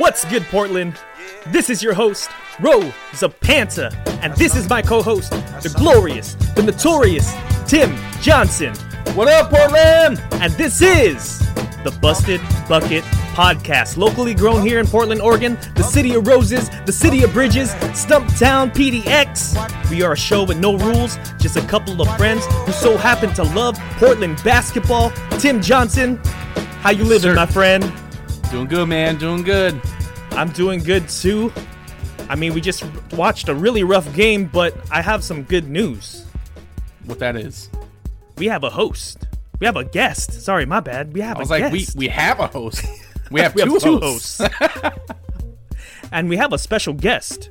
What's good, Portland? This is your host, Ro Zapanta, and this is my co-host, the glorious, the notorious Tim Johnson. What up, Portland? And this is the Busted Bucket Podcast, locally grown here in Portland, Oregon, the city of roses, the city of bridges, Stumptown PDX. We are a show with no rules, just a couple of friends who so happen to love Portland basketball. Tim Johnson, how you living, Sir. my friend? Doing good, man. Doing good. I'm doing good too. I mean, we just watched a really rough game, but I have some good news. What that is? We have a host. We have a guest. Sorry, my bad. We have I was a like, guest. we we have a host. We have We two, have two hosts. hosts. and we have a special guest.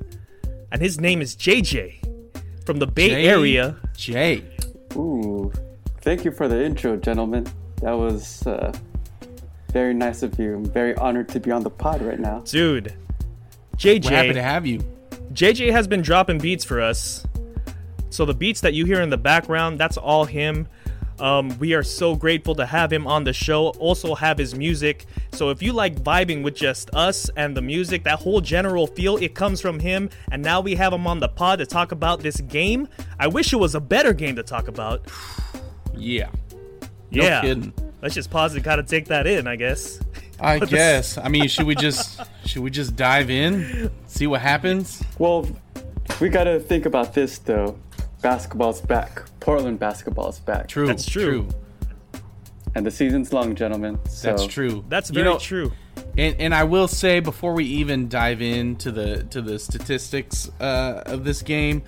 And his name is JJ from the Bay Jay. Area. Jay. Ooh, thank you for the intro, gentlemen. That was uh, very nice of you. I'm very honored to be on the pod right now. Dude, We're happy to have you. JJ has been dropping beats for us. So the beats that you hear in the background, that's all him. Um, we are so grateful to have him on the show. Also have his music. So if you like vibing with just us and the music, that whole general feel, it comes from him. And now we have him on the pod to talk about this game. I wish it was a better game to talk about. Yeah. No yeah. kidding. Let's just pause and kind of take that in, I guess. I guess. I mean, should we just should we just dive in, see what happens? Well, we gotta think about this though. Basketball's back. Portland basketball's back. True. That's true. And the season's long, gentlemen. So That's true. That's You very know, true. And, and I will say before we even dive into the to the statistics uh, of this game,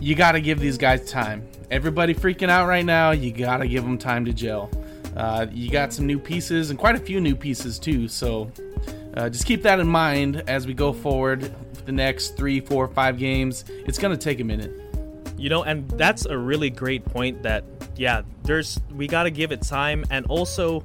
you got to give these guys time. Everybody freaking out right now. You got to give them time to gel. Uh, you got some new pieces and quite a few new pieces too. So uh, just keep that in mind as we go forward for the next three, four, five games. It's gonna take a minute. You know, and that's a really great point that yeah, there's we got to give it time and also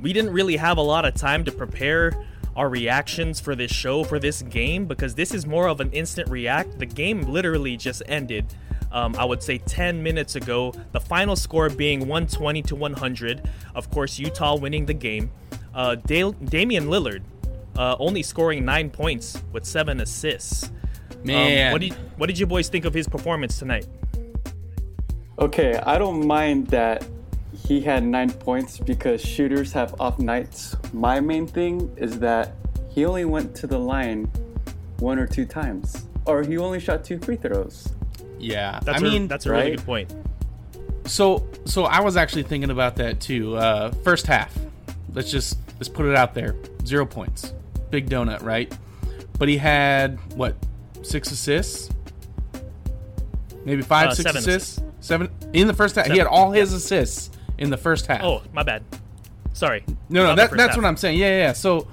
we didn't really have a lot of time to prepare our reactions for this show for this game because this is more of an instant react. The game literally just ended. Um, I would say 10 minutes ago. The final score being 120 to 100. Of course, Utah winning the game. Uh, Dale, Damian Lillard uh, only scoring nine points with seven assists. Um, Man, what did what did you boys think of his performance tonight? Okay, I don't mind that he had nine points because shooters have off nights. My main thing is that he only went to the line one or two times, or he only shot two free throws. yeah. That's I a, mean, that's a really right? good point. So so I was actually thinking about that too. Uh, first half, let's just let's put it out there. Zero points, big donut, right? But he had what six assists, maybe five, Uh, six seven assists, seven in the first half. He had all his assists in the first half. Oh, my bad. Sorry. No, no, that, that's half. what I'm saying. Yeah, yeah, yeah. So,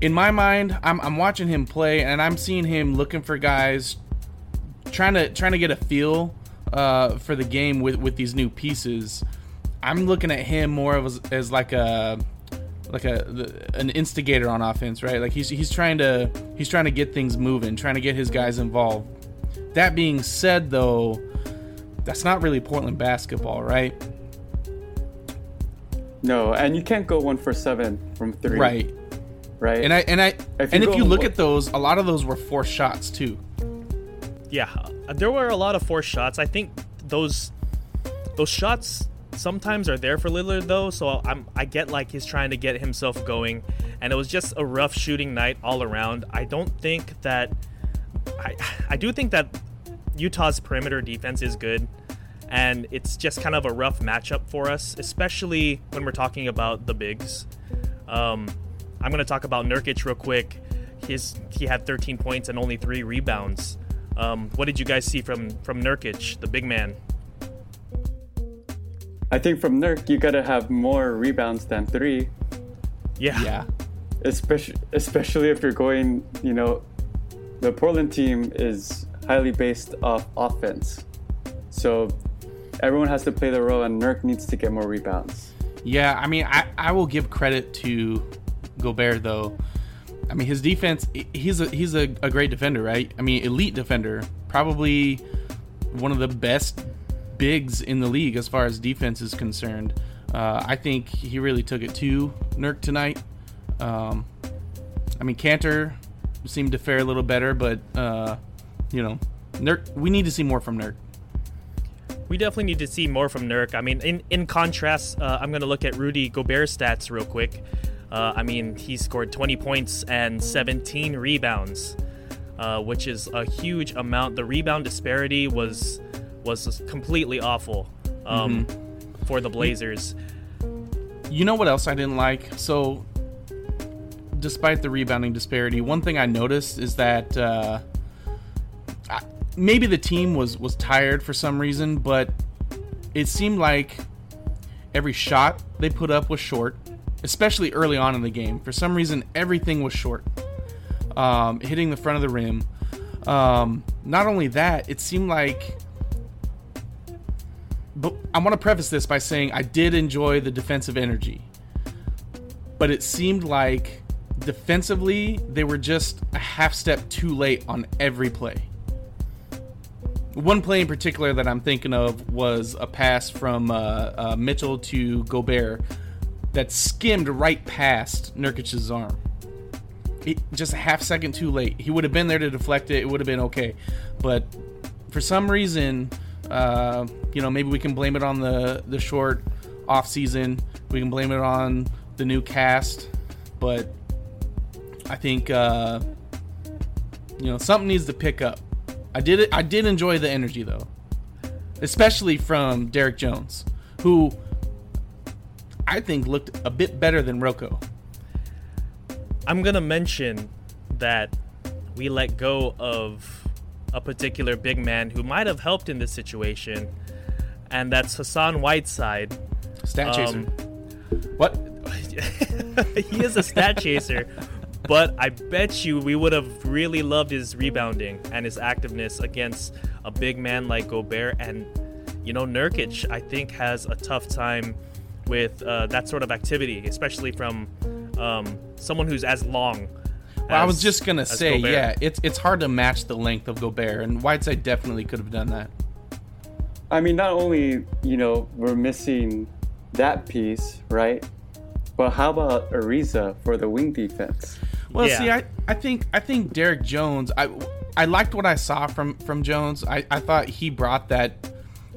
in my mind, I'm, I'm watching him play, and I'm seeing him looking for guys, trying to trying to get a feel uh, for the game with with these new pieces. I'm looking at him more as, as like a like a the- an instigator on offense, right? Like he's he's trying to he's trying to get things moving, trying to get his guys involved. That being said, though, that's not really Portland basketball, right? No, and you can't go one for seven from three. Right. Right. And I and I If and if you look at those, a lot of those were forced shots too. Yeah, uh, there were a lot of forced shots. I think those those shots sometimes are there for Lillard though, so I'm I get like he's trying to get himself going, and it was just a rough shooting night all around. I don't think that I I do think that Utah's perimeter defense is good. And it's just kind of a rough matchup for us, especially when we're talking about the bigs. Um, I'm going to talk about Nurkic real quick. His he had 13 points and only three rebounds. Um, what did you guys see from from Nurkic, the big man? I think from Nurk, you gotta have more rebounds than three, Yeah, Yeah. especially especially if you're going. You know, the Portland team is highly based off offense, so everyone has to play the role, and Nurk needs to get more rebounds. Yeah, I mean, I, I will give credit to Gobert though. I mean, his defense. He's a he's a, a great defender, right? I mean, elite defender, probably one of the best bigs in the league as far as defense is concerned. Uh, I think he really took it to Nurk tonight. Um, I mean, Kanter seemed to fare a little better, but uh, you know, Nurk, we need to see more from Nurk. We definitely need to see more from Nurk. I mean, in in contrast, uh, I'm going to look at Rudy Gobert's stats real quick. Uh, I mean, he scored 20 points and 17 rebounds, uh, which is a huge amount. The rebound disparity was was completely awful um, mm-hmm. for the Blazers. You know what else I didn't like? So, despite the rebounding disparity, one thing I noticed is that uh, maybe the team was was tired for some reason, but it seemed like every shot they put up was short, especially early on in the game. For some reason, everything was short, um, hitting the front of the rim. Um, not only that, it seemed like. But I want to preface this by saying I did enjoy the defensive energy, but it seemed like defensively they were just a half step too late on every play one play in particular that I'm thinking of was a pass from uh, uh, Mitchell to Gobert that skimmed right past Nurkic's arm. It, just a half second too late. He would have been there to deflect it. It would have been okay, but for some reason, uh, you know, maybe we can blame it on the the short off season. We can blame it on the new cast, but I think uh, you know something needs to pick up. I did I did enjoy the energy though, especially from Derrick Jones, who I think looked a bit better than Rocco. I'm gonna mention that we let go of a particular big man who might have helped in this situation, and that's Hassan Whiteside. Stat chaser. Um, what? he is a stat chaser, but I bet you we would have really loved his rebounding and his activeness against a big man like Gobert. And, you know, Nurkic, I think, has a tough time with uh, that sort of activity, especially from um, someone who's as long. Well, as, I was just gonna say, Gobert. yeah, it's it's hard to match the length of Gobert, and Whiteside definitely could have done that. I mean, not only you know we're missing that piece, right? But how about Ariza for the wing defense? Well, yeah. see, I, I think I think Derrick Jones. I I liked what I saw from from Jones. I, I thought he brought that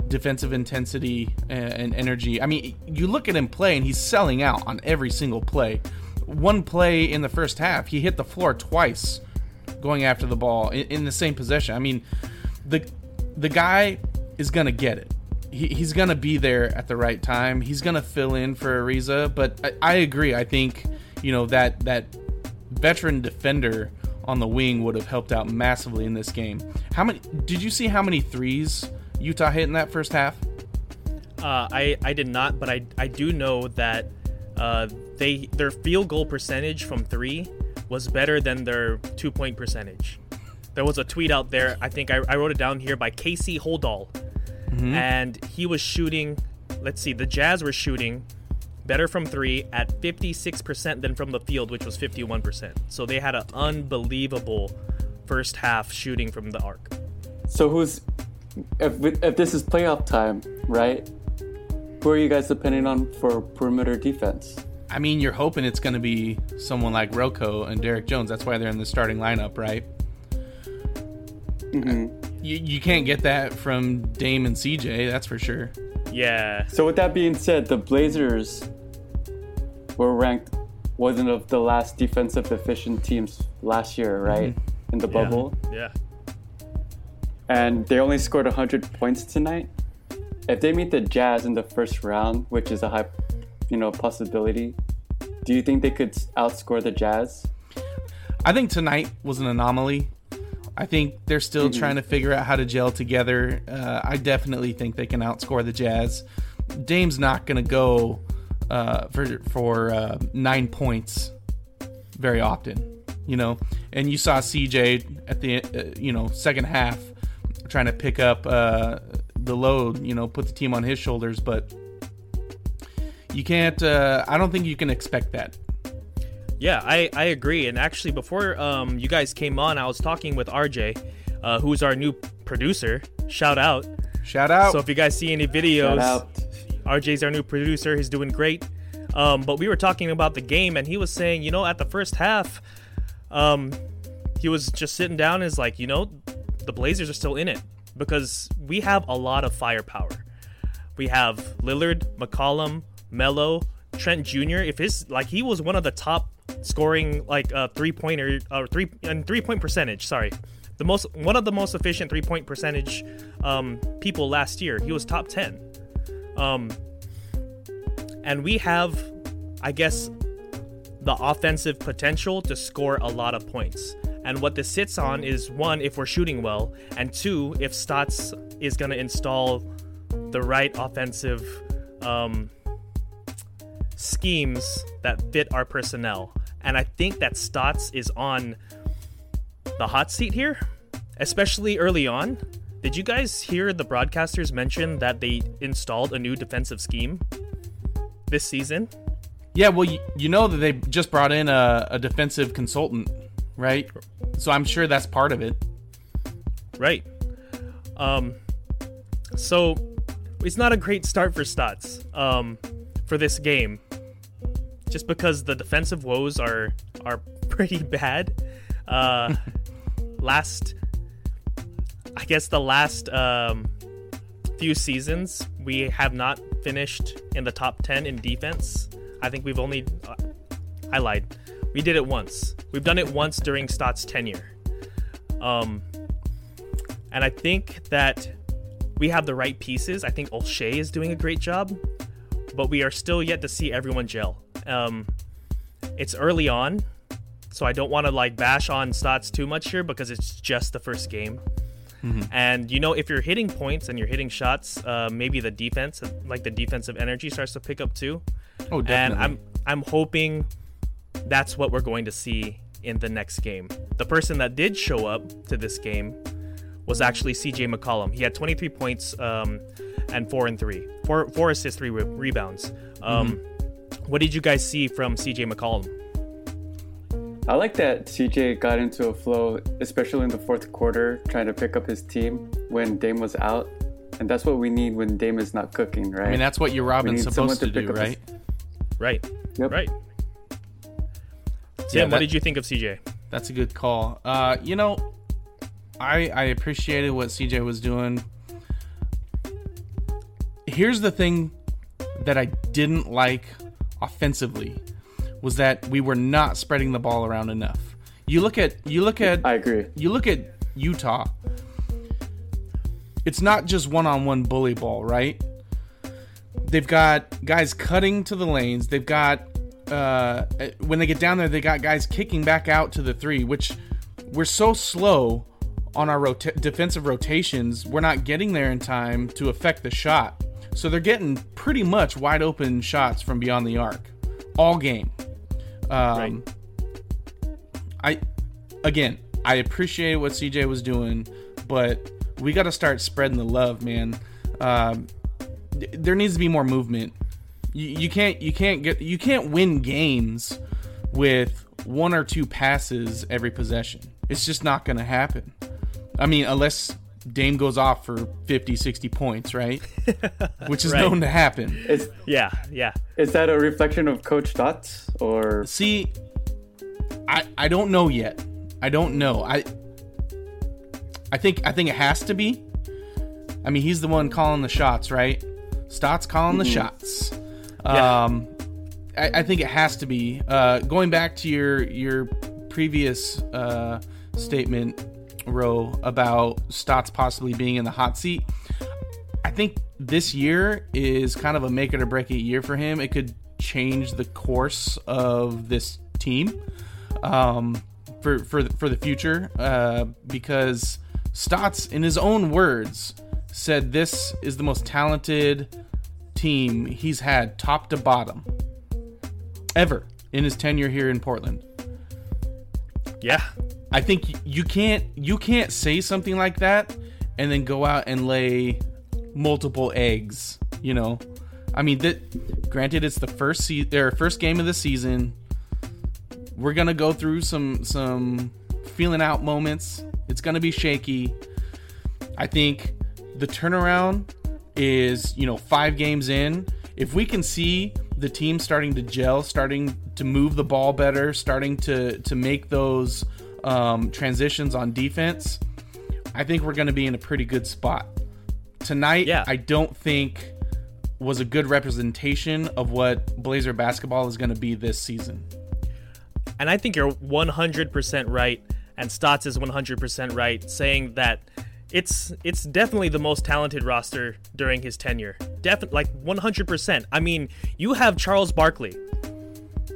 defensive intensity and, and energy. I mean, you look at him play, and he's selling out on every single play. One play in the first half, he hit the floor twice, going after the ball in, in the same possession. I mean, the the guy is gonna get it. He, he's gonna be there at the right time. He's gonna fill in for Ariza. But I, I agree. I think you know that that veteran defender on the wing would have helped out massively in this game. How many? Did you see how many threes Utah hit in that first half? Uh, I I did not, but I I do know that uh, they their field goal percentage from three was better than their two point percentage. There was a tweet out there. I think I, I wrote it down here by Casey Holdahl, mm-hmm. and he was shooting. Let's see, the Jazz were shooting better from three at 56% than from the field, which was 51%. So they had an unbelievable first half shooting from the arc. So who's if if this is playoff time, right? Who are you guys depending on for perimeter defense? I mean, you're hoping it's going to be someone like Rocco and Derrick Jones. That's why they're in the starting lineup, right? Mm-hmm. You, you can't get that from Dame and CJ, that's for sure. Yeah. So with that being said, the Blazers were ranked wasn't of the last defensive efficient teams last year, right? Mm-hmm. In the yeah. bubble. Yeah. And they only scored 100 points tonight. If they meet the Jazz in the first round, which is a high, you know, possibility, do you think they could outscore the Jazz? I think tonight was an anomaly. I think they're still mm-hmm. trying to figure out how to gel together. Uh, I definitely think they can outscore the Jazz. Dame's not going to go uh, for for uh, nine points very often, you know. And you saw CJ at the uh, you know second half trying to pick up uh, the load, you know, put the team on his shoulders, but you can't. Uh, I don't think you can expect that. Yeah, I, I agree. And actually, before um, you guys came on, I was talking with RJ, uh, who's our new producer. Shout out. Shout out. So if you guys see any videos, RJ's our new producer. He's doing great. Um, but we were talking about the game, and he was saying, you know, at the first half, um, he was just sitting down and is like, you know, the Blazers are still in it because we have a lot of firepower. We have Lillard, McCollum, Melo, Trent Jr. If his like he was one of the top scoring like uh, three pointer or three and three point percentage. Sorry, the most one of the most efficient three point percentage um, people last year. He was top ten. Um, and we have, I guess, the offensive potential to score a lot of points. And what this sits on is one, if we're shooting well, and two, if Stotts is going to install the right offensive um, schemes that fit our personnel. And I think that Stotts is on the hot seat here, especially early on. Did you guys hear the broadcasters mention that they installed a new defensive scheme this season? Yeah, well, you, you know that they just brought in a, a defensive consultant, right? So I'm sure that's part of it. Right. Um, so it's not a great start for Stotts um, for this game, just because the defensive woes are are pretty bad. Uh, last, I guess the last um, few seasons we have not finished in the top ten in defense. I think we've only, uh, I lied. We did it once. We've done it once during Stotts' tenure. Um, and I think that we have the right pieces. I think Olshey is doing a great job, but we are still yet to see everyone gel. Um, it's early on, so I don't want to like bash on Stotts too much here because it's just the first game. Mm-hmm. And you know, if you're hitting points and you're hitting shots, uh, maybe the defense, like the defensive energy, starts to pick up too. Oh, definitely. And I'm I'm hoping that's what we're going to see in the next game. The person that did show up to this game was actually CJ McCollum. He had 23 points um, and four and three, four four assists, three re- rebounds. Um, mm-hmm. What did you guys see from CJ McCollum? I like that CJ got into a flow, especially in the fourth quarter, trying to pick up his team when Dame was out. And that's what we need when Dame is not cooking, right? I mean, that's what your Robin's supposed to, to do, right? His... Right. Yep. Right. Tim, yeah, that, what did you think of CJ? That's a good call. Uh, you know, I I appreciated what CJ was doing. Here's the thing that I didn't like offensively was that we were not spreading the ball around enough. You look at you look at I agree. You look at Utah. It's not just one-on-one bully ball, right? They've got guys cutting to the lanes. They've got uh, when they get down there, they got guys kicking back out to the three, which we're so slow on our rota- defensive rotations. We're not getting there in time to affect the shot. So they're getting pretty much wide open shots from beyond the arc all game. Um, right. I again, I appreciate what CJ was doing, but we got to start spreading the love, man. Um, there needs to be more movement. You, you can't you can't get you can't win games with one or two passes every possession. It's just not going to happen. I mean, unless Dame goes off for 50, 60 points, right? Which is right. known to happen. Is, yeah, yeah. Is that a reflection of Coach Stotts or See, I I don't know yet. I don't know. I I think I think it has to be. I mean, he's the one calling the shots, right? Stotts calling mm-hmm. the shots. Yeah. Um I, I, think it has to be. Uh going back to your your previous uh statement Ro about Stotts possibly being in the hot seat. I think this year is kind of a make it or break it year for him. It could change the course of this team um, for for for the future uh, because Stotts, in his own words, said this is the most talented team he's had, top to bottom, ever in his tenure here in Portland. Yeah, I think you can't you can't say something like that and then go out and lay multiple eggs. You know, I mean that. Granted, it's the first se- or first game of the season. We're gonna go through some some feeling out moments. It's gonna be shaky. I think the turnaround is you know five games in. If we can see the team starting to gel, starting to move the ball better, starting to to make those um, transitions on defense, I think we're going to be in a pretty good spot. Tonight, Yeah. I don't think was a good representation of what Blazer basketball is going to be this season. And I think you're 100% right, and Stotts is 100% right, saying that it's it's definitely the most talented roster during his tenure. Definitely, like 100%. I mean, you have Charles Barkley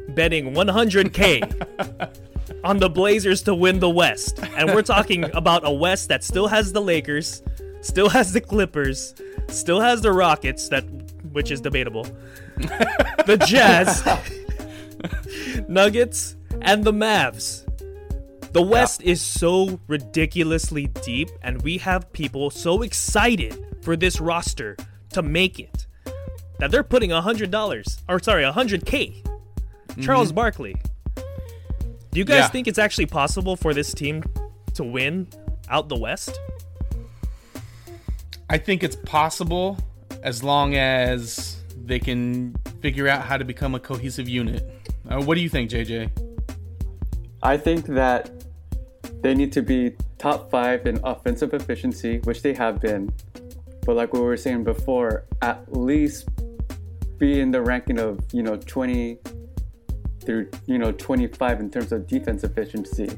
betting 100k on the Blazers to win the West, and we're talking about a West that still has the Lakers, still has the Clippers, still has the Rockets, that which is debatable, the Jazz, Nuggets, and the Mavs. The West is so ridiculously deep, and we have people so excited for this roster to make it that they're putting a hundred dollars, or sorry, a hundred k. Charles mm-hmm. Barkley. Do you guys Yeah. think it's actually possible for this team to win out the West? I think it's possible as long as they can figure out how to become a cohesive unit. Uh, what do you think, JJ? I think that they need to be top five in offensive efficiency, which they have been. But like what we were saying before, at least be in the ranking of you know 20 through you know 25 in terms of defense efficiency.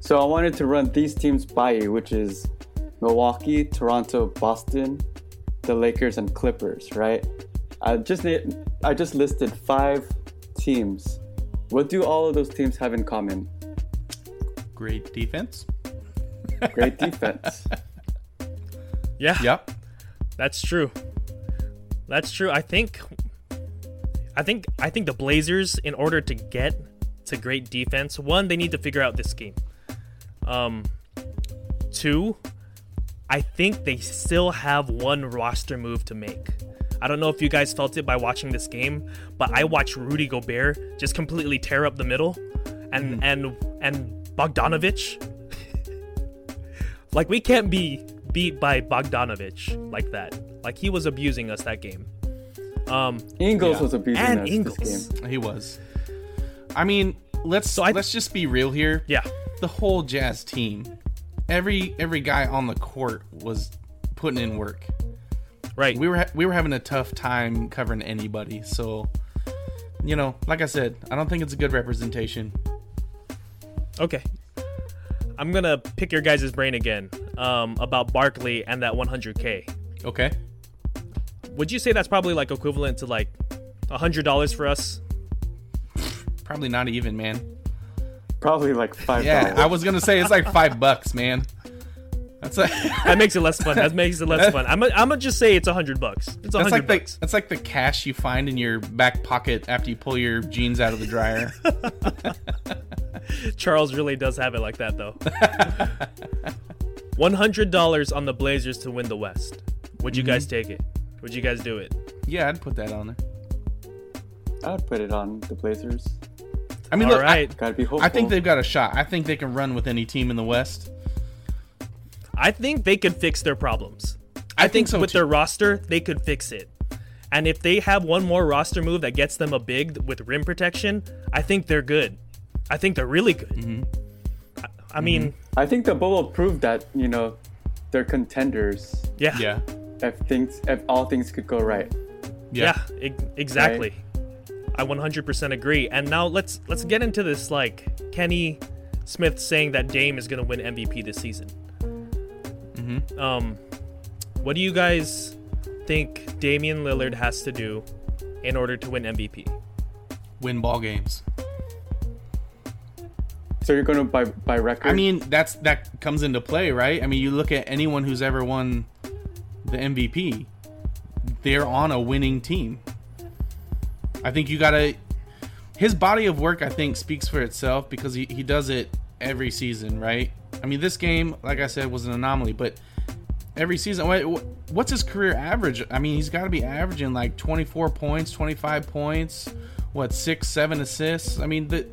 So I wanted to run these teams by you, which is Milwaukee, Toronto, Boston, the Lakers, and Clippers. Right? I just need, I just listed five teams. What do all of those teams have in common? Great defense. Great defense. Yeah, Yep. that's true. That's true. I think I think I think the Blazers in order to get to great defense, one, they need to figure out this game. Um two, I think they still have one roster move to make. I don't know if you guys felt it by watching this game, but I watched Rudy Gobert just completely tear up the middle and and and Bogdanovich like we can't be beat by Bogdanovich like that. Like he was abusing us that game. Um, Ingles Yeah. was abusing And us Ingles. this game. He was. I mean, let's So I- let's just be real here. yeah, The whole Jazz team, every every guy on the court was putting in work. right. We were ha- we were having a tough time covering anybody. So, you know, like I said, I don't think it's a good representation. Okay. I'm gonna pick your guys' brain again um, about Barkley and that 100k. Okay. Would you say that's probably like equivalent to like a hundred dollars for us? Probably not even, man. Probably like five. Yeah, I was gonna say it's like five bucks, man. That's like That makes it less fun. That makes it less fun. I'm gonna I'm gonna just say it's a hundred bucks. It's that's hundred like the bucks. that's like the cash you find in your back pocket after you pull your jeans out of the dryer. Charles really does have it like that though. One hundred dollars on the Blazers to win the West. Would you guys mm-hmm. take it? Would you guys do it? yeah, I'd put that on there. I would put it on the Blazers. I mean, All look, I- Gotta be hopeful. I think they've got a shot. I think they can run with any team in the West. I think they could fix their problems. I, I think so with too. their roster, they could fix it. And if they have one more roster move that gets them a big with rim protection, I think they're good. I think they're really good. Mm-hmm. I, I mean, I think the bubble proved that you know they're contenders yeah, yeah, if things if all things could go right. yeah, e- exactly. I 100% agree. And now let's let's get into this like Kenny Smith saying that Dame is going to win MVP this season. Mhm. Um, what do you guys think Damian Lillard has to do in order to win MVP? win ball games. So you're gonna by by record. I mean, that's that comes into play, right? I mean, you look at anyone who's ever won the MVP, they're on a winning team. I think you gotta. His body of work, I think, speaks for itself because he, he does it every season, right? I mean, this game, like I said, was an anomaly, but every season, what, what's his career average? I mean, he's got to be averaging like 24 points, 25 points, what, six, seven assists? I mean, the,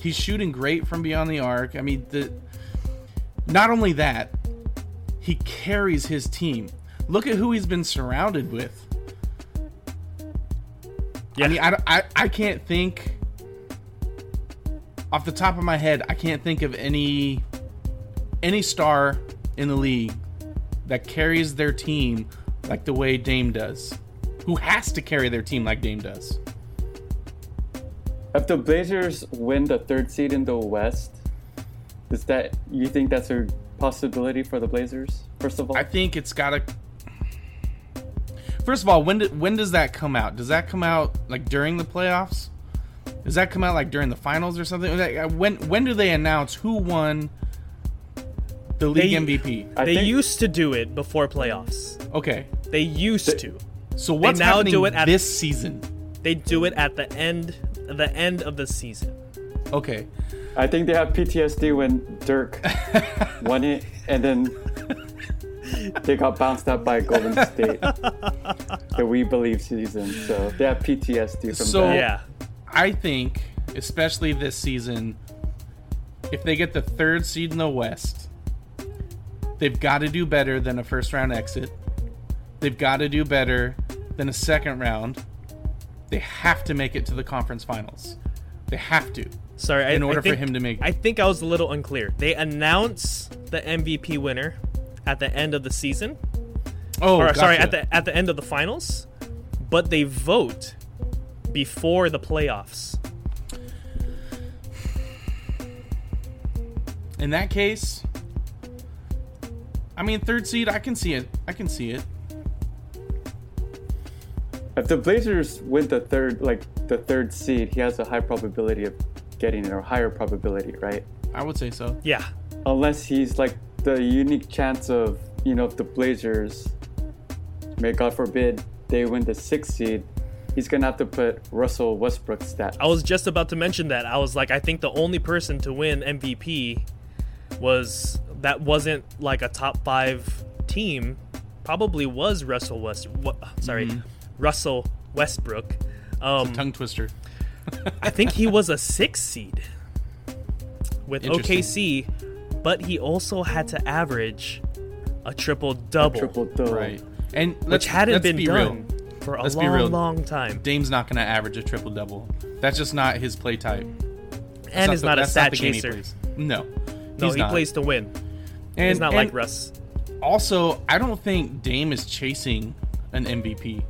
he's shooting great from beyond the arc. I mean, the not only that, he carries his team. Look at who he's been surrounded with. Yeah. I mean, I, I, I can't think off the top of my head. I can't think of any any star in the league that carries their team like the way Dame does. Who has to carry their team like Dame does? If the Blazers win the third seed in the West, is that you think that's a possibility for the Blazers? First of all, I think it's got to. First of all, when do, when does that come out? Does that come out like during the playoffs? Does that come out like during the finals or something? Uh, When when do they announce who won the league They- MVP? I they think- used to do it before playoffs. Okay, They used They- to. so what's now happening do it at- this season? They do it at the end the end of the season. Okay, I think they have PTSD when Dirk won it, and then they got bounced out by Golden State. the We Believe season, so they have PTSD from So- that. Yeah. I think especially this season, if they get the third seed in the West, they've got to do better than a first round exit. They've got to do better than a second round. They have to make it to the conference finals. They have to. Sorry, In I order for think- him to make- I think I was a little unclear. They announce the MVP winner at the end of the season. Oh, or sorry, at the at the end of the finals, but they vote before the playoffs. in that case, I mean, third seed, I can see it. I can see it. If the Blazers win the third, like the third seed, he has a high probability of getting it, or higher probability, right? I would say so. Yeah. Unless he's like the unique chance of, you know, if the Blazers, may God forbid, they win the sixth seed, he's gonna have to put Russell Westbrook stats. I was just about to mention that. I was like, I think the only person to win MVP was that wasn't like a top five team. Probably was Russell West. What, sorry, Russell Westbrook. Um, Tongue twister. I think he was a six seed with OKC, but he also had to average a triple double, triple double. Right. And which hadn't been be done real. for a Let's be long, real. long time. Dame's not going to average a triple double. That's just not his play type. and he's the- not a that's stat the game he chaser. plays. No, No, he's he not. plays to win. And, He's not and like Russ. Also, I don't think Dame is chasing an MVP.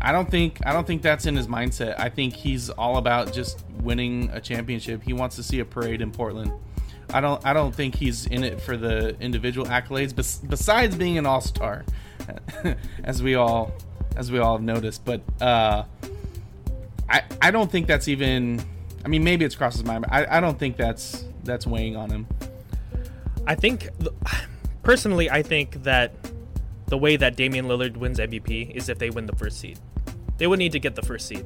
I don't think I don't think that's in his mindset. I think he's all about just winning a championship. He wants to see a parade in Portland. I don't I don't think he's in it for the individual accolades bes- besides being an all-star as we all as we all have noticed, but uh I I don't think that's even I mean maybe it's crossed his mind, but I, I don't think that's that's weighing on him. I think, personally, I think that the way that Damian Lillard wins MVP is if they win the first seed. They would need to get the first seed.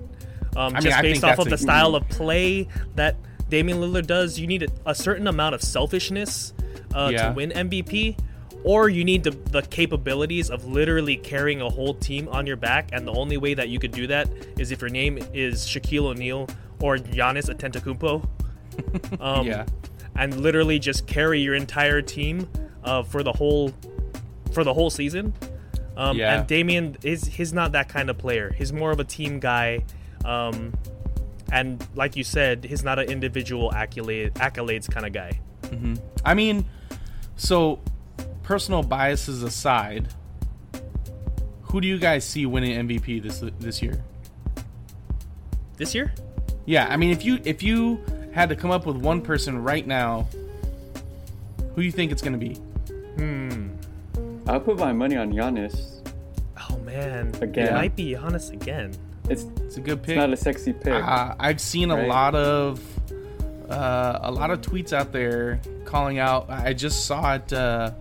Um, I mean, just based off of the a- style of play that Damian Lillard does, you need a, a certain amount of selfishness uh, Yeah. to win MVP, or you need the, the capabilities of literally carrying a whole team on your back. And the only way that you could do that is if your name is Shaquille O'Neal or Giannis Antetokounmpo. Um, Yeah. and literally just carry your entire team uh, for the whole for the whole season. Um, Yeah. And Damian is he's not that kind of player. He's more of a team guy. Um, and like you said, he's not an individual accolade accolades kind of guy. I mean, so personal biases aside, who do you guys see winning MVP this this year? This year, Yeah, I mean, if you if you had to come up with one person right now, who do you think it's going to be? Hmm. I'll put my money on Giannis. oh man, Again. it might be Giannis again. It's, It's a good it's pick. not a sexy pick. Uh, I've seen a lot of uh, a lot of tweets out there calling out. I just saw it uh,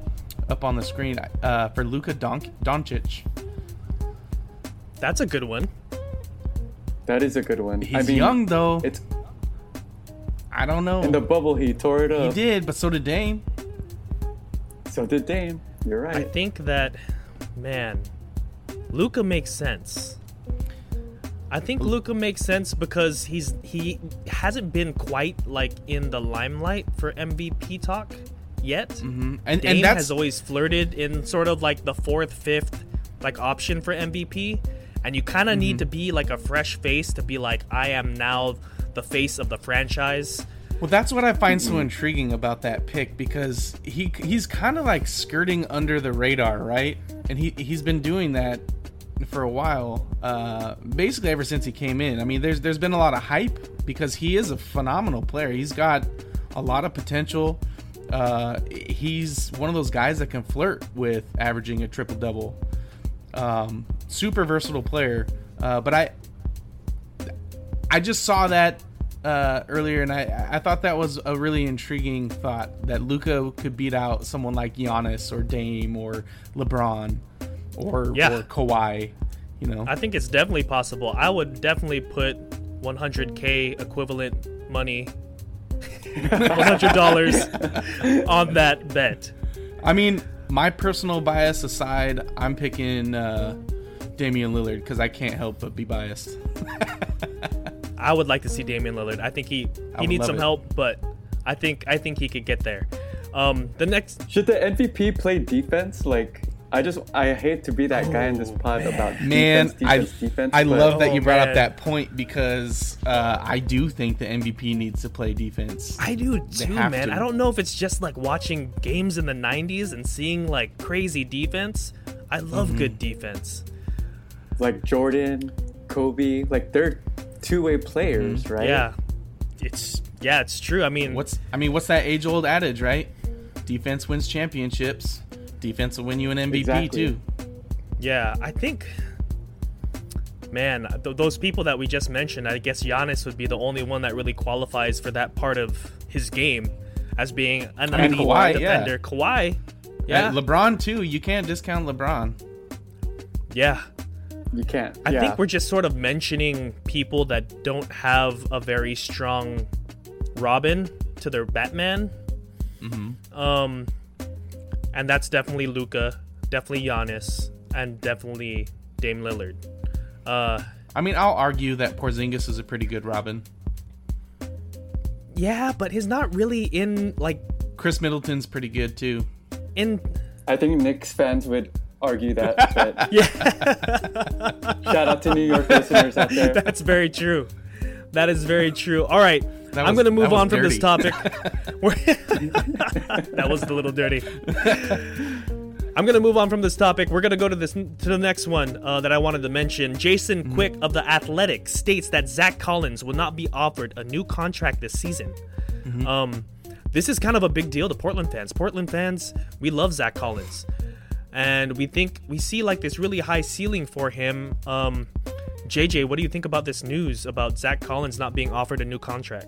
up on the screen uh, for Luka Don- Doncic. That's a good one. that is a good one. He's I mean, young though. It's I don't know. in the bubble. He tore it up. he did, but so did Dame. So did Dame. You're right. I think that man, Luka makes sense. I think Luka makes sense because he's he hasn't been quite like in the limelight for MVP talk yet. Mm-hmm. And Dame and that's has always flirted in sort of like the fourth, fifth like option for MVP, and you kind of need to be like a fresh face to be like, I am now the face of the franchise. Well, that's what I find so intriguing about that pick because he he's kind of like skirting under the radar, right? And he he's been doing that for a while, uh, basically ever since he came in. I mean, there's there's been a lot of hype because he is a phenomenal player. He's got a lot of potential. Uh, he's one of those guys that can flirt with averaging a triple double. Um, super versatile player, uh, but I I just saw that uh, earlier, and I I thought that was a really intriguing thought that Luka could beat out someone like Giannis or Dame or LeBron or Yeah. or Kawhi. You know, I think it's definitely possible. I would definitely put 100k equivalent money, $100 on that bet. I mean, my personal bias aside, I'm picking uh, Damian Lillard because I can't help but be biased. I would like to see Damian Lillard. I think he he needs some it. help, but I think I think he could get there. Um, the next Should the MVP play defense? Like, I just I hate to be that guy in this Oh, pod man. about Man, defense, defense, I defense. I but love that Oh, you brought man. up that point because uh, I do think the MVP needs to play defense. I do too, man. to. I don't know if it's just like watching games in the 90s and seeing like crazy defense. I love Mm-hmm. good defense. like Jordan, Kobe, like they're two-way players, Mm-hmm. right? Yeah. It's yeah, it's true. I mean, What's I mean, what's that age old adage, right? Defense wins championships. Defense will win you an MVP Exactly. too. Yeah, I think, man, th- those people that we just mentioned, I guess Giannis would be the only one that really qualifies for that part of his game as being an And elite Kawhi, defender. Kawhi, yeah, Uh, LeBron too. You can't discount LeBron. yeah. You can't. I yeah. think we're just sort of mentioning people that don't have a very strong Robin to their Batman. Mm-hmm. Um, and that's definitely Luka, definitely Giannis, and definitely Dame Lillard. Uh, I mean, I'll argue that Porzingis is a pretty good Robin. Yeah, but he's not really in like Khris Middleton's pretty good too. in. I think Knicks fans would argue that. But Yeah, shout out to New York listeners out there. that's very true. That is very true. All right, That I'm was- going to move that was on from this topic. That was a little dirty. I'm going to move on from this topic. We're going to go to this to the next one uh, that I wanted to mention. Jason Mm-hmm. Quick of the Athletic states that Zach Collins will not be offered a new contract this season. Mm-hmm. Um, this is kind of a big deal to Portland fans. Portland fans, we love Zach Collins, and we think we see like this really high ceiling for him. Um, JJ, what do you think about this news about Zach Collins not being offered a new contract?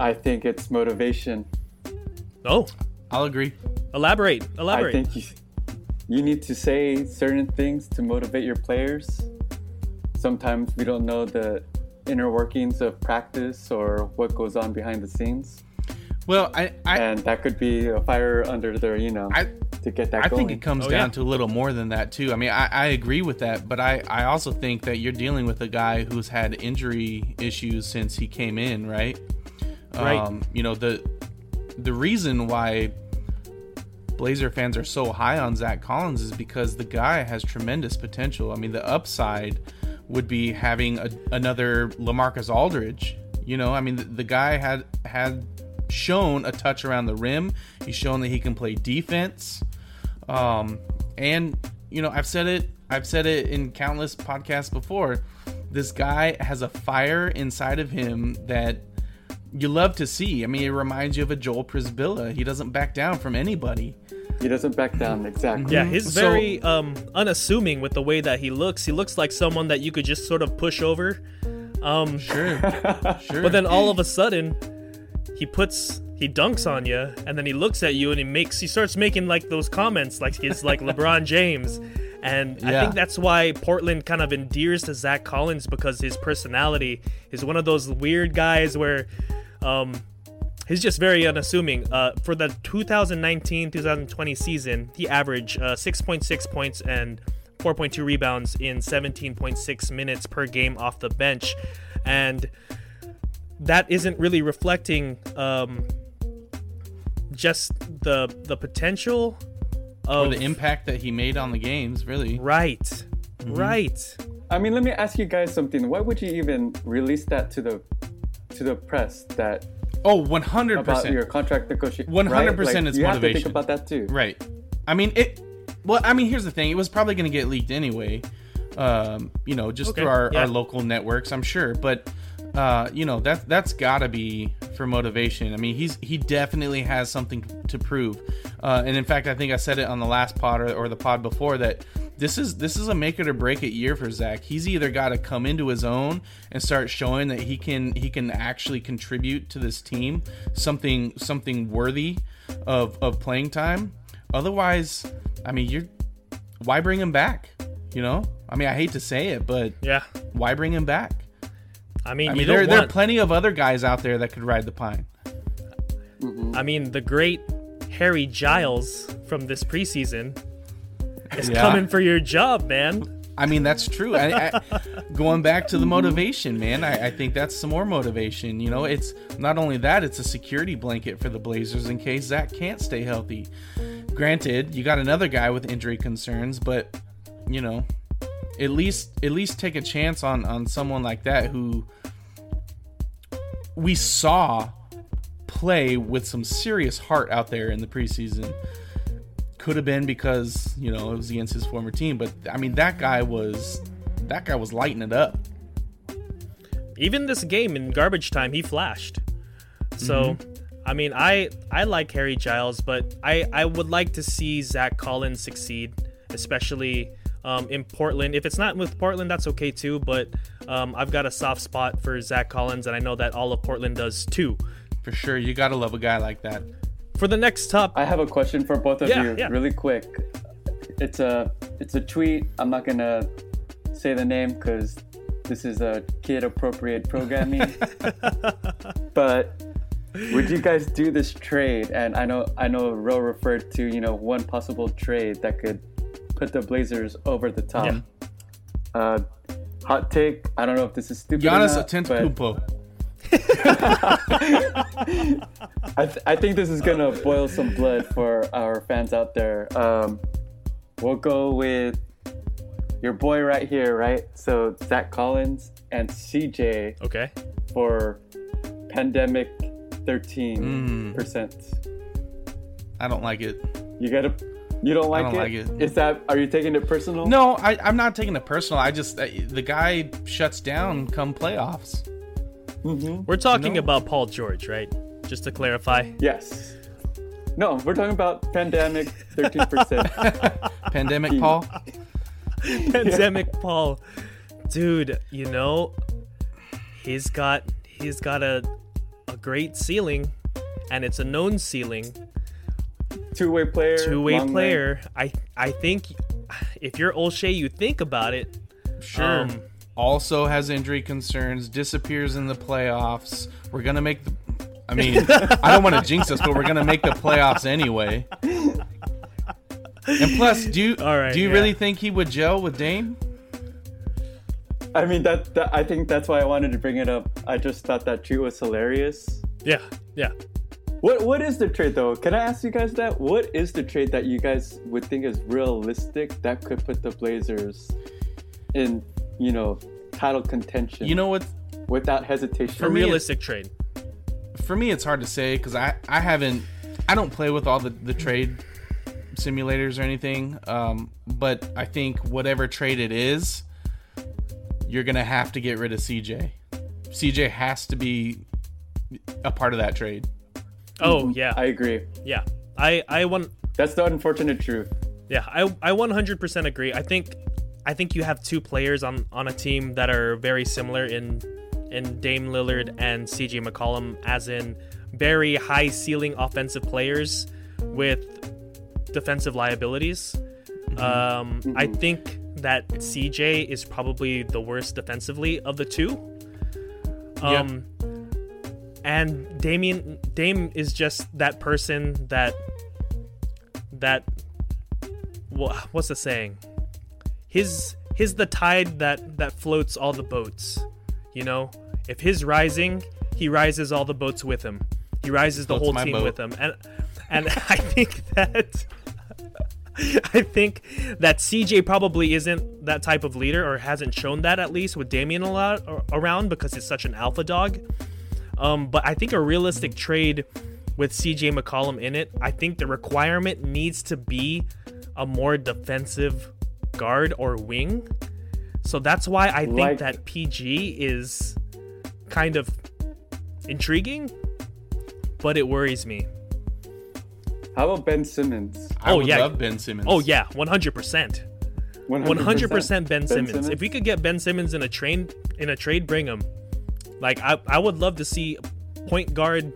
I think it's motivation. Oh, I'll agree. elaborate, elaborate. I think you, you need to say certain things to motivate your players. Sometimes we don't know the inner workings of practice or what goes on behind the scenes, Well, I I, and that could be a fire under their, you know, I to get that I going. think it comes Oh, down yeah. to a little more than that too. I mean, I, I agree with that, but I, I also think that you're dealing with a guy who's had injury issues since he came in, right? Right. Um, you know the the reason why Blazer fans are so high on Zach Collins is because the guy has tremendous potential. I mean, the upside would be having a, another Lamarcus Aldridge. You know, I mean, the, the guy had had shown a touch around the rim. He's shown that he can play defense. Um, and you know, I've said it. I've said it in countless podcasts before. This guy has a fire inside of him that you love to see. I mean, it reminds you of a Joel Przybilla. He doesn't back down from anybody. he doesn't back down exactly. yeah, he's So- very um, unassuming with the way that he looks. He looks like someone that you could just sort of push over. Um, Sure, sure. But then all of a sudden, he puts he dunks on you, and then he looks at you and he makes he starts making like those comments like he's like LeBron James, and I think that's why Portland kind of endears to Zach Collins because his personality is one of those weird guys where, um. He's just very unassuming. Uh, for the 2019-2020 season, he averaged uh, 6.6 points and 4.2 rebounds in 17.6 minutes per game off the bench, and that isn't really reflecting um, just the the potential or of the impact that he made on the games, really. right Right. I mean, let me ask you guys something. Why would you even release that to the to the press that Oh, 100%. about your contract negotiation? 100% right? it's you have to think motivation. about that too. Right. I mean it. Well, I mean, here's the thing. It was probably going to get leaked anyway. Um, you know, just Okay, through our, yeah. our local networks, I'm sure. But uh, you know, that that's got to be for motivation. I mean, he's he definitely has something to prove. Uh, and in fact, I think I said it on the last pod or, or the pod before that this is this is a make it or break it year for Zach. He's either got to come into his own and start showing that he can he can actually contribute to this team something something worthy of of playing time. Otherwise, I mean, you're why bring him back? You know, I mean, I hate to say it, but Yeah. why bring him back? I mean, I mean, don't there, there are plenty of other guys out there that could ride the pine. Mm-hmm. I mean, the great Harry Giles from this preseason is Yeah. coming for your job, man. I mean, that's true. I, I, going back to the motivation, man, I, I think that's some more motivation. You know, it's not only that; it's a security blanket for the Blazers in case Zach can't stay healthy. Granted, you got another guy with injury concerns, but you know, at least at least take a chance on on someone like that who we saw play with some serious heart out there in the preseason. Could have been because you know it was against his former team but i mean that guy was that guy was lighting it up. Even this game in garbage time, he flashed. So, mm-hmm. I mean, I I like Harry Giles, but I I would like to see Zach Collins succeed, especially um, in Portland. If it's not with Portland, that's okay too. But um, I've got a soft spot for Zach Collins, and I know that all of Portland does too. for sure you gotta love a guy like that For the next top, I have a question for both of Yeah, you, yeah. really quick. It's a it's a tweet. I'm not gonna say the name because this is a kid appropriate programming. but would you guys do this trade? And I know I know Ro referred to you know one possible trade that could put the Blazers over the top. Yeah. Uh, hot take. I don't know if this is stupid. Giannis or not, but Antetokounmpo. I, th- I think this is gonna boil some blood for our fans out there. Um, we'll go with your boy right here, right? So Zach Collins and CJ okay. for pandemic thirteen percent. i don't like it You gotta, you don't like don't it? like it. Is that? Are you taking it personal? no I, i'm not taking it personal i just uh, the guy shuts down come playoffs We're talking No. about Paul George, right? Just to clarify. Yes. No, we're talking about pandemic thirteen percent. pandemic paul pandemic paul dude you know he's got he's got a a great ceiling and it's a known ceiling Two way player. two-way long player i i think if you're Olshey, you think about it sure Um, also has injury concerns disappears in the playoffs we're gonna make the i mean i don't want to jinx us but we're gonna make the playoffs anyway and plus do you All right, do you yeah. really think he would gel with Dame? I mean that, that I think that's why I wanted to bring it up. I just thought that tweet was hilarious. yeah yeah What what is the trade though? Can I ask you guys that? What is the trade that you guys would think is realistic that could put the Blazers in, you know, title contention? you know what without hesitation. For me, realistic trade for me it's hard to say because I, I haven't i don't play with all the, the trade simulators or anything um, but i think whatever trade it is you're gonna have to get rid of cj cj has to be a part of that trade oh yeah I agree. yeah i i want That's the unfortunate truth. Yeah, I I 100% agree. I think I think you have two players on on a team that are very similar in in Dame Lillard and CJ McCollum as in very high ceiling offensive players with defensive liabilities. Um, I think that CJ is probably the worst defensively of the two. Um, and Damien Dame is just that person that that wha- what's the saying? His his the tide that that floats all the boats. You know, if his rising, he rises all the boats with him. He rises the Floats whole team boat. with him, and and I think that I think that CJ probably isn't that type of leader or hasn't shown that at least with Damian a lot around because he's such an alpha dog. Um, but I think a realistic trade with CJ McCollum in it, I think the requirement needs to be a more defensive guard or wing. So that's why I think like, that PG is kind of intriguing, but it worries me. How about Ben Simmons? I oh yeah, love Ben Simmons. Oh yeah, one hundred percent. One hundred percent Ben Simmons. If we could get Ben Simmons in a train in a trade, bring him. Like I, I would love to see point guard,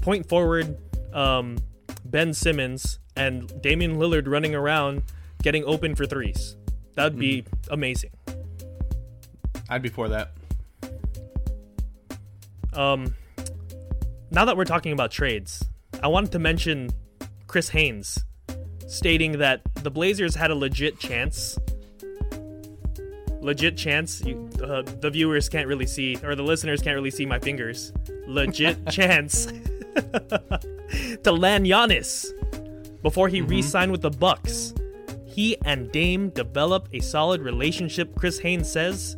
point forward, um, Ben Simmons and Damian Lillard running around getting open for threes. That'd be mm-hmm. amazing. I'd be for that. Um, now that we're talking about trades, I wanted to mention Chris Haynes stating that the Blazers had a legit chance. Legit chance. You, uh, the viewers can't really see, or the listeners can't really see my fingers. Legit chance to land Giannis before he mm-hmm. re-signed with the Bucks. He and Dame develop a solid relationship. Chris Haynes says.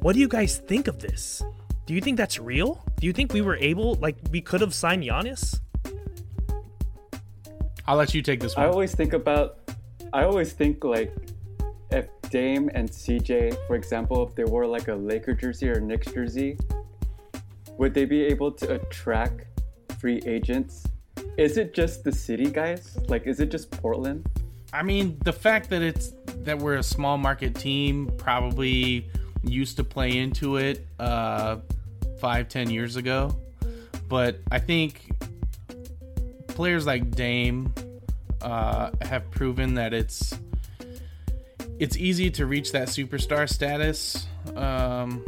What do you guys think of this? Do you think that's real? Do you think we were able, like, we could have signed Giannis? I'll let you take this one. I always think about, I always think like, if Dame and CJ, for example, if they wore like a Laker jersey or Knicks jersey, would they be able to attract free agents? Is it just the city, guys? Like, is it just Portland? I mean, the fact that it's that we're a small market team probably used to play into it uh, five, ten years ago. But I think players like Dame uh, have proven that it's it's easy to reach that superstar status um,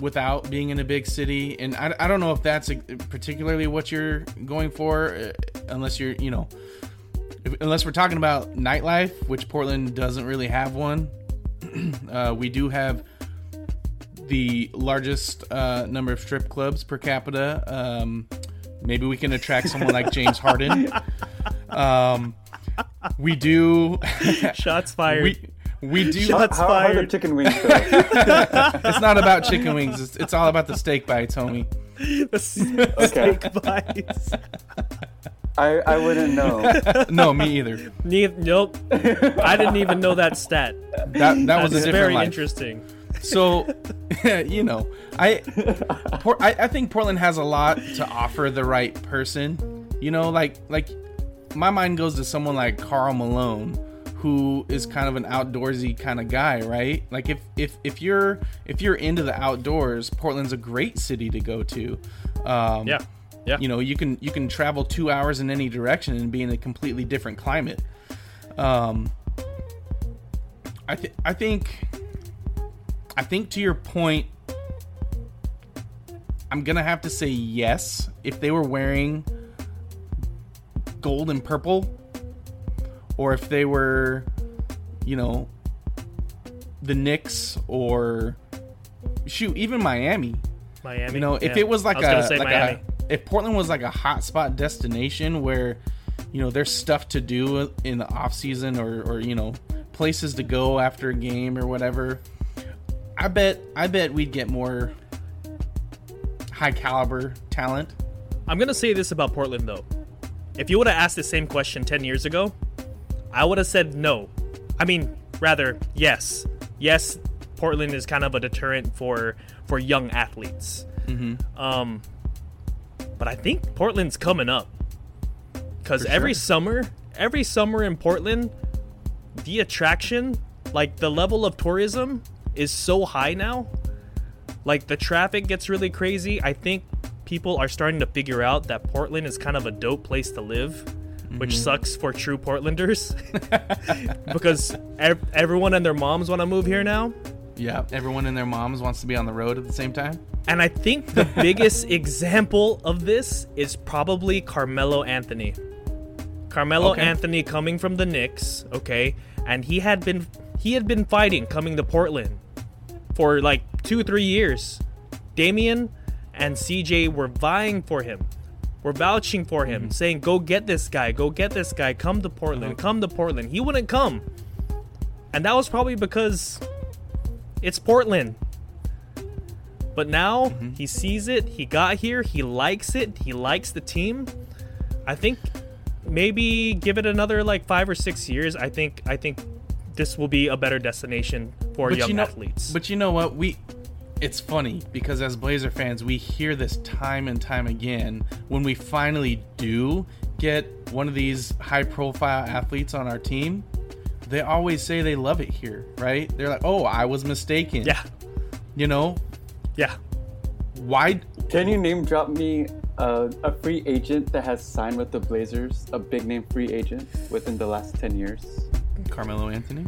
without being in a big city. And I, I don't know if that's a, particularly what you're going for, uh, unless you're, you know, if, unless we're talking about nightlife, which Portland doesn't really have one. uh, we do have the largest uh, number of strip clubs per capita. Um, maybe we can attract someone like James Harden. Um, we do. Shots fired. We, we do. Shots how, fired. How are chicken wings? it's not about chicken wings. It's, it's, all about the steak bites, homie. The okay. steak bites. I, I wouldn't know. no, me either. Neither, nope. I didn't even know that stat. That that was a different very life. interesting. So, you know, I, I I think Portland has a lot to offer the right person. You know, like like my mind goes to someone like Karl Malone, who is kind of an outdoorsy kind of guy, right? Like if if if you're if you're into the outdoors, Portland's a great city to go to. Um, yeah. Yeah. You know, you can you can travel two hours in any direction and be in a completely different climate. Um, I think I think I think to your point, I'm gonna have to say yes. If they were wearing gold and purple, or if they were, you know, the Knicks or shoot, even Miami. Miami. You know, if yeah. it was like a like Miami. a if Portland was like a hotspot destination where you know there's stuff to do in the off season or or you know places to go after a game or whatever, I bet I bet we'd get more high caliber talent. I'm gonna say this about Portland though. If you would have asked the same question ten years ago, I would have said no. I mean, rather yes, yes. Portland is kind of a deterrent for for young athletes. Mm-hmm. Um, but I think Portland's coming up because every summer, every summer in Portland, the attraction, like the level of tourism, is so high now. Like the traffic gets really crazy. I think people are starting to figure out that Portland is kind of a dope place to live, mm-hmm. which sucks for true Portlanders because ev- everyone and their moms want to move here now. Yeah, everyone and their moms wants to be on the road at the same time. And I think the biggest example of this is probably Carmelo Anthony. Carmelo okay. Anthony coming from the Knicks, okay? And he had been he had been fighting coming to Portland for like 2-3 years. Damian and CJ were vying for him. were vouching for him, mm-hmm. saying, "Go get this guy, go get this guy, come to Portland, uh-huh. come to Portland." He wouldn't come, and that was probably because it's Portland. But now mm-hmm. he sees it. He got here. He likes it. He likes the team. I think maybe give it another like five or six years. I think I think this will be a better destination for young you know, athletes. But you know what? We it's funny because as Blazer fans, we hear this time and time again when we finally do get one of these high profile athletes on our team. They always say they love it here, right? They're like, "Oh, I was mistaken." yeah, You know, yeah. why Can you name drop me a, a free agent that has signed with the Blazers, a big name free agent within the last 10 years? Carmelo Anthony?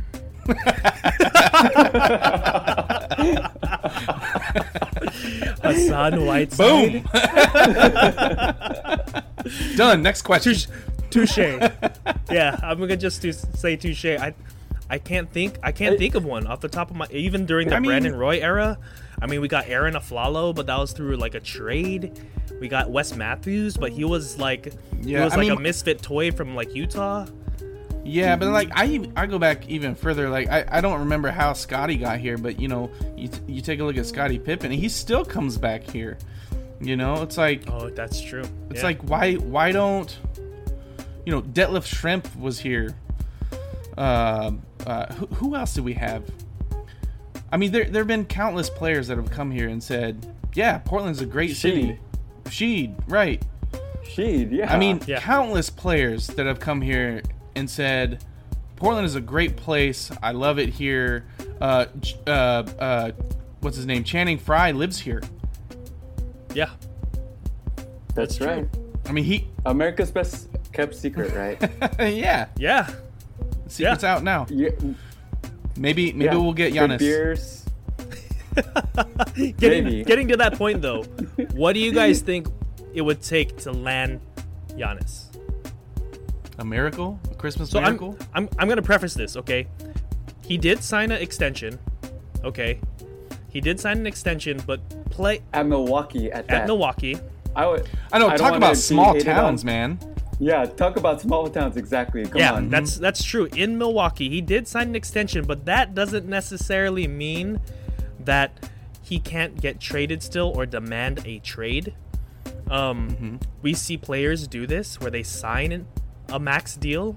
Hassan Whiteside. Boom. Done. Next question. Touche. yeah, I'm gonna just to say touche. I, I can't think. I can't think of one off the top of my. Even during the I mean- Brandon Roy era, I mean, we got Arron Afflalo, but that was through like a trade. We got Wes Matthews, but he was like, he was I like a misfit toy from like Utah. Yeah, but like I I go back even further. Like I, I don't remember how Scotty got here, but you know you, t- you take a look at Scottie Pippen, he still comes back here. You know, it's like Oh, that's true. it's Yeah. like why why don't you know Detlef Schrempf was here. Uh, uh, who, who else did we have? I mean, there there have been countless players that have come here and said, "Yeah, Portland's a great city." Sheed, right? Sheed, yeah. I mean, Yeah. countless players that have come here and said, Portland is a great place. I love it here. Uh, uh, uh, what's his name? Channing Frye lives here. yeah, that's true. right. I mean, he, America's best kept secret, right? yeah, yeah. secret's out now. yeah, Maybe, maybe yeah. we'll get Good Giannis. beers. Getting, Maybe. getting to that point though, what do you guys think it would take to land Giannis? A miracle, a Christmas So I'm, miracle. I'm I'm gonna preface this, okay? He did sign an extension, okay? He did sign an extension, but play At Milwaukee, at that. at Milwaukee. I would. I know. don't talk about small towns, on. man. Yeah, talk about small towns. Exactly. Come yeah, on. that's that's true. In Milwaukee, he did sign an extension, but that doesn't necessarily mean that he can't get traded still or demand a trade. Um, Mm-hmm. we see players do this where they sign a max deal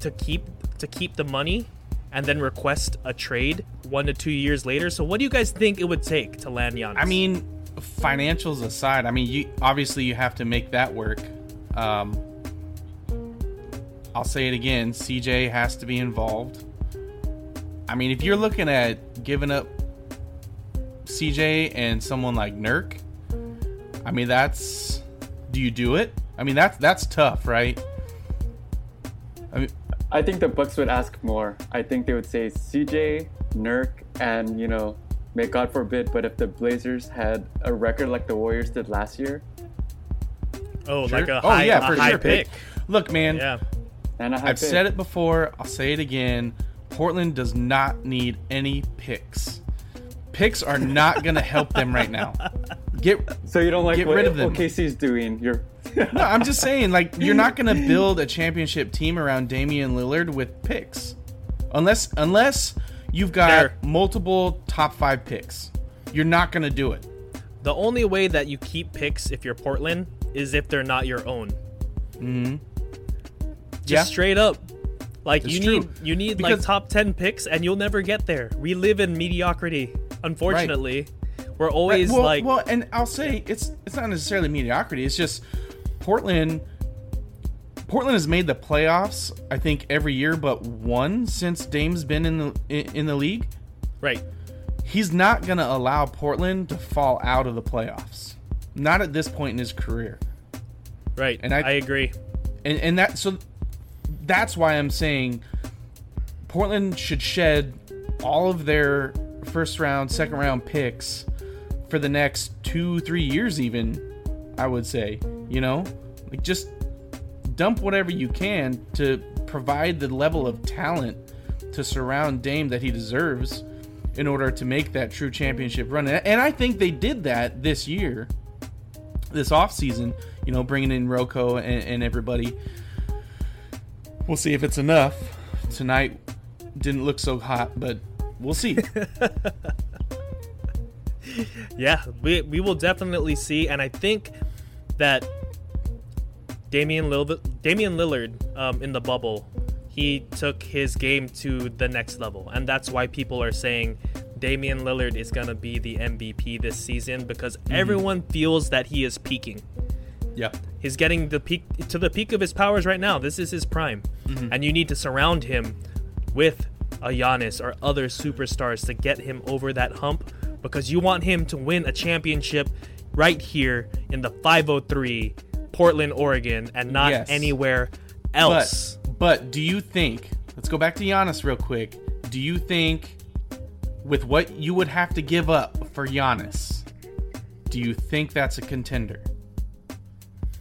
to keep to keep the money and then request a trade one to two years later. So, what do you guys think it would take to land Giannis? I mean, financials aside, I mean, you obviously you have to make that work. Um, I'll say it again: CJ has to be involved. I mean, if you're looking at giving up CJ and someone like Nurk, I mean, that's do you do it? I mean, that's that's tough, right? I mean, I think the Bucks would ask more. I think they would say CJ, Nurk, and you know, may God forbid, but if the Blazers had a record like the Warriors did last year, oh, like a oh high, yeah, a for high sure. pick. Look, man, Yeah, and a high I've pick. said it before. I'll say it again. Portland does not need any picks. Picks are not going to help them right now. Get So you don't like Get what rid of them. OKC's doing? You're no, I'm just saying, like you're not going to build a championship team around Damian Lillard with picks, unless unless you've got Fair. multiple top five picks. You're not going to do it. the only way that you keep picks if you're Portland is if they're not your own. Mm-hmm. Just Yeah. straight up. Like It's you true. need you need Because- like top 10 picks and you'll never get there. We live in mediocrity. Unfortunately. We're always well, like well, and I'll say it's it's not necessarily mediocrity. It's just Portland. Portland has made the playoffs, I think, every year but one since Dame's been in the in, the league. right. He's not gonna allow Portland to fall out of the playoffs. Not at this point in his career, Right. And I- I, agree. and and that so that's why I'm saying Portland should shed all of their first round, second round picks for the next two, three years, even. I would say, you know, like just dump whatever you can to provide the level of talent to surround Dame that he deserves in order to make that true championship run. And I think they did that this year, this offseason. you know, bringing in RoCo and, and everybody. We'll see if it's enough. Tonight didn't look so hot, but we'll see. Yeah, we, we will definitely see, and I think that Damian Lillard, Damian Lillard um, in the bubble, he took his game to the next level, and that's why people are saying Damian Lillard is gonna be the MVP this season because everyone feels that he is peaking. yeah. He's getting the peak to the peak of his powers right now. This is his prime, and you need to surround him with a Giannis or other superstars to get him over that hump because you want him to win a championship right here in the 503 Portland, Oregon, and not Yes. anywhere else. but do you think? Let's go back to Giannis real quick. Do you think, with what you would have to give up for Giannis, do you think that's a contender?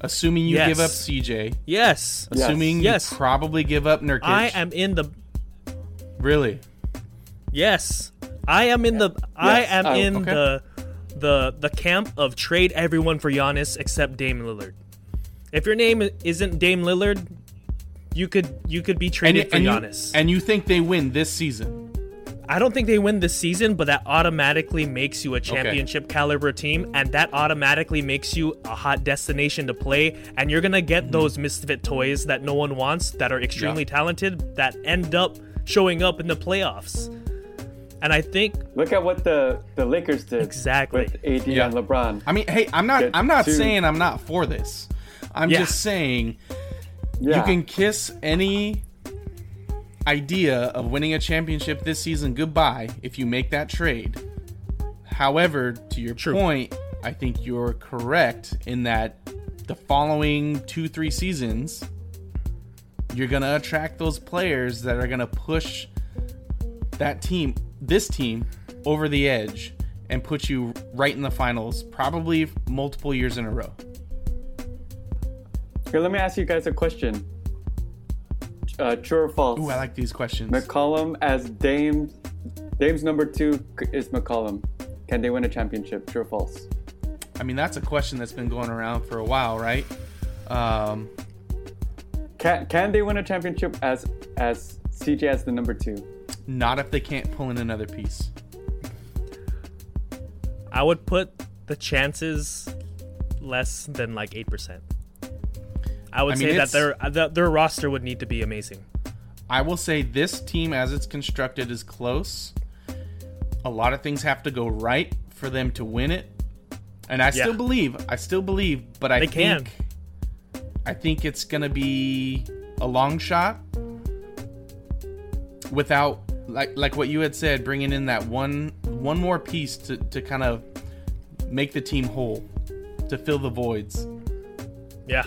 Assuming you give up CJ, yes, Yes. assuming Yes. you probably give up Nurkic. I am in the really. Yes, I am in the I am I- in okay. the the the camp of trade everyone for Giannis except Dame Lillard. If your name isn't Dame Lillard, you could you could be And, traded for and, you, Giannis. and you think they win this season? I don't think they win this season, but that automatically makes you a championship caliber team, and that automatically makes you a hot destination to play. And you're gonna get mm-hmm. those misfit toys that no one wants, that are extremely Yeah. talented, that end up showing up in the playoffs. And I think Look at what the the Lakers did Exactly. with AD Yeah. and LeBron. I mean, hey, I'm not. I'm not two. saying I'm not for this. I'm Yeah. just saying Yeah. you can kiss any idea of winning a championship this season goodbye if you make that trade. However, to your True. point, I think you're correct in that the following two, three seasons, you're going to attract those players that are going to push that team, this team, over the edge and put you right in the finals, probably multiple years in a row. Here, let me ask you guys a question. Uh, true or false? Ooh, I like these questions. McCollum as Dame. Dame's number two is McCollum. Can they win a championship? True or false? I mean, that's a question that's been going around for a while, right? Um, Can can they win a championship as as CJ as the number two? Not if they can't pull in another piece. I would put the chances less than like eight percent. I would I mean, say that their uh, that their roster would need to be amazing. I will say this team, as it's constructed, is close. A lot of things have to go right for them to win it, and I still believe. I still believe, but I They think can. I think it's gonna be a long shot. Without like like what you had said, bringing in that one one more piece to to kind of make the team whole, to fill the voids. Yeah,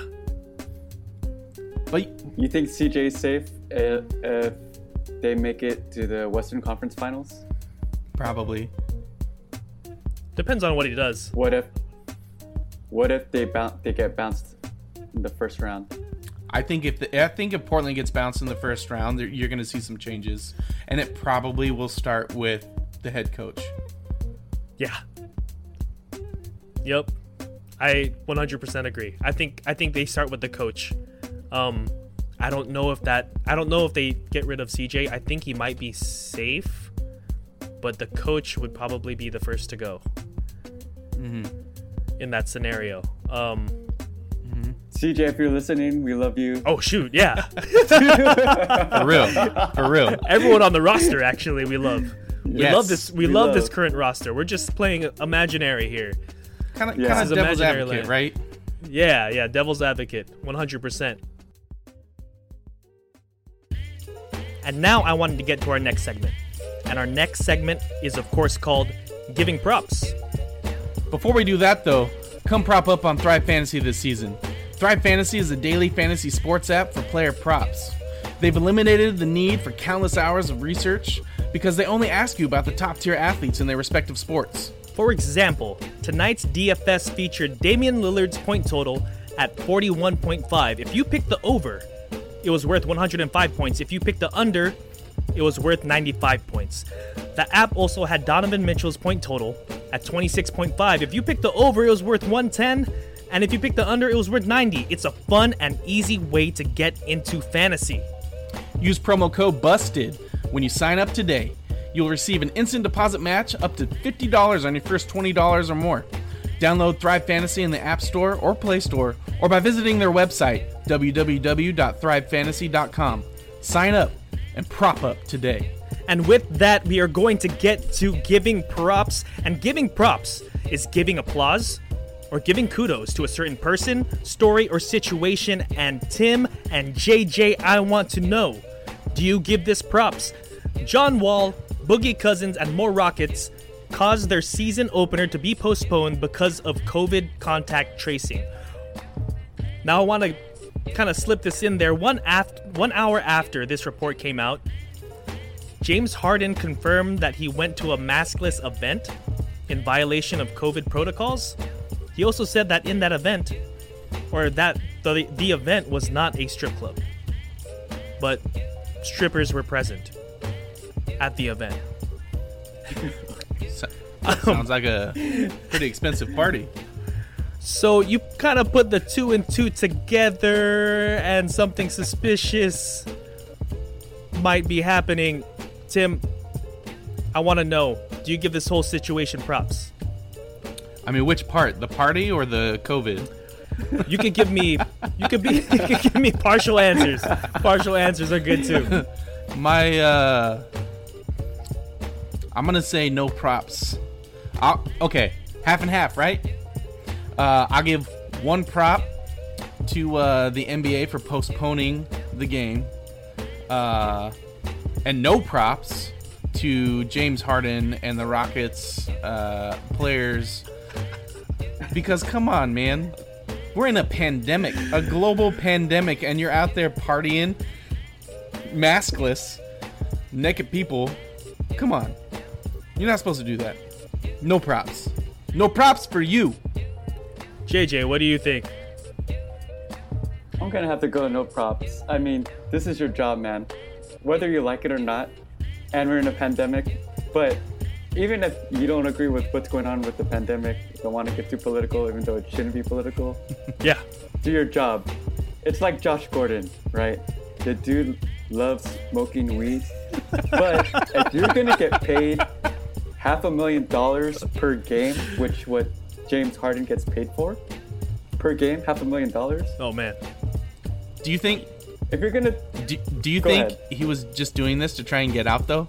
But You think CJ is safe if, if they make it to the Western Conference Finals? probably. depends on what he does. What if what if they bounce they get bounced in the first round? I think if the, I think if Portland gets bounced in the first round, you're going to see some changes, and it probably will start with the head coach. Yeah. Yep. I 100% agree. I think I think they start with the coach. Um I don't know if that I don't know if they get rid of CJ. I think he might be safe, but the coach would probably be the first to go. In that scenario. Um CJ, if you're listening, we love you. oh shoot, yeah. For real, for real. Everyone on the roster actually we love. We Yes, love this we, we love, this current roster. We're just playing imaginary here. Kind of, Yeah. kind of devil's advocate, land. right? Yeah, yeah, devil's advocate, 100%. And now I wanted to get to our next segment. And our next segment is, of course, called Giving Props. Before we do that, though, come prop up on Thrive Fantasy this season. Thrive Fantasy is a daily fantasy sports app for player props. They've eliminated the need for countless hours of research because they only ask you about the top tier athletes in their respective sports. For example, tonight's DFS featured Damian Lillard's point total at 41.5. If you picked the over, it was worth 105 points. If you picked the under, it was worth 95 points. The app also had Donovan Mitchell's point total at 26.5. If you picked the over, it was worth 110. And if you pick the under, it was worth 90. It's a fun and easy way to get into fantasy. Use promo code BUSTED when you sign up today. You'll receive an instant deposit match up to $50 on your first $20 or more. Download Thrive Fantasy in the App Store or Play Store or by visiting their website, www.thrivefantasy.com. Sign up and prop up today. And with that, we are going to get to giving props. And giving props is giving applause or giving kudos to a certain person, story, or situation. And Tim and JJ, I want to know do you give this props? John Wall, Boogie Cousins, and more Rockets caused their season opener to be postponed because of COVID contact tracing. Now, I want to kind of slip this in there. One, af- one hour after this report came out, James Harden confirmed that he went to a maskless event in violation of COVID protocols. He also said that in that event, or that the, the event was not a strip club, but strippers were present at the event. Sounds like a pretty expensive party. So you kind of put the two and two together, and something suspicious might be happening. Tim, I want to know: Do you give this whole situation props? I mean, which part? The party or the COVID? You can give me, you could be, you could give me partial answers. Partial answers are good too. My, uh, I'm gonna say no props. I'll, okay, half and half, right? Uh, I'll give one prop to uh, the NBA for postponing the game, uh, and no props to James Harden and the Rockets uh, players because come on, man. We're in a pandemic, a global pandemic, and you're out there partying, maskless, naked people. Come on. You're not supposed to do that. No props. No props for you. JJ, what do you think? I'm gonna have to go no props. I mean, this is your job, man. Whether you like it or not, and we're in a pandemic, but even if you don't agree with what's going on with the pandemic, don't want to get too political, even though it shouldn't be political, Yeah, do your job. It's like Josh Gordon, right? The dude loves smoking weed, but if you're gonna get paid half a million dollars per game, which what James Harden gets paid for per game, half a million dollars. Oh man. Do you think If you're gonna do, do you Go think ahead. he was just doing this to try and get out though?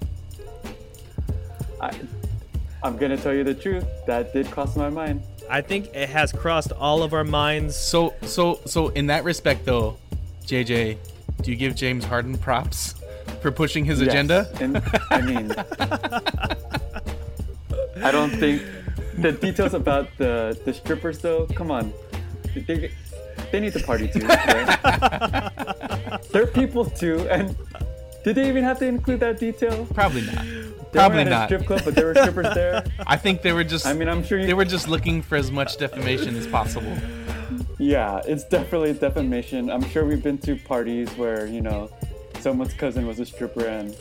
I, I'm gonna tell you the truth. That did cross my mind. I think it has crossed all of our minds. So so so in that respect though, JJ, do you give James Harden props for pushing his Yes. agenda? And I mean, I don't think the details about the the strippers though. Come on, they, they need to party too. right? They're people too, and did they even have to include that detail? Probably not. They Probably weren't not. strip club, but there were strippers there. I think they were just I mean, I'm sure you. they were just looking for as much defamation as possible. Yeah, it's definitely defamation. I'm sure we've been to parties where, you know, someone's cousin was a stripper and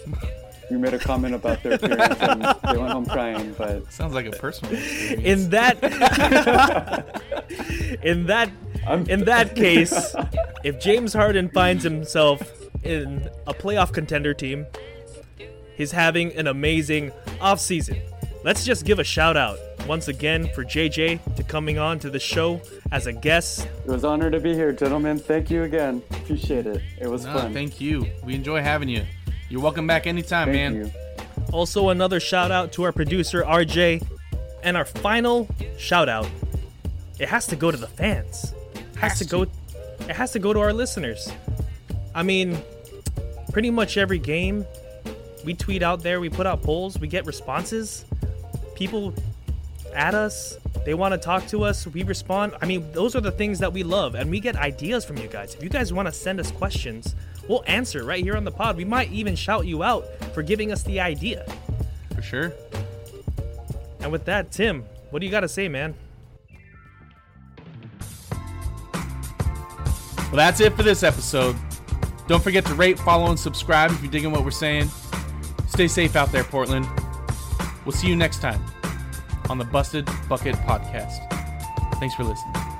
we made a comment about their appearance and they went home crying, but Sounds like a personal experience. In that, in that, I'm in that case, if James Harden finds himself in a playoff contender team, he's having an amazing offseason. Let's just give a shout out once again for JJ to coming on to the show as a guest. it was an honor to be here, gentlemen. Thank you again. Appreciate it. It was No, fun. thank you. We enjoy having you. You're welcome back anytime, Thank man. you. Also, another shout out to our producer RJ, and our final shout out. It has to go to the fans. It has, Has to to. go. It has to go to our listeners. I mean, pretty much every game, we tweet out there, we put out polls, we get responses. People at us, they want to talk to us, we respond. I mean, those are the things that we love, and we get ideas from you guys. If you guys want to send us questions, we'll answer right here on the pod. We might even shout you out for giving us the idea. For sure. And with that, Tim, what do you got to say, man? Well, that's it for this episode. Don't forget to rate, follow, and subscribe if you're digging what we're saying. Stay safe out there, Portland. We'll see you next time on the Busted Bucket Podcast. Thanks for listening.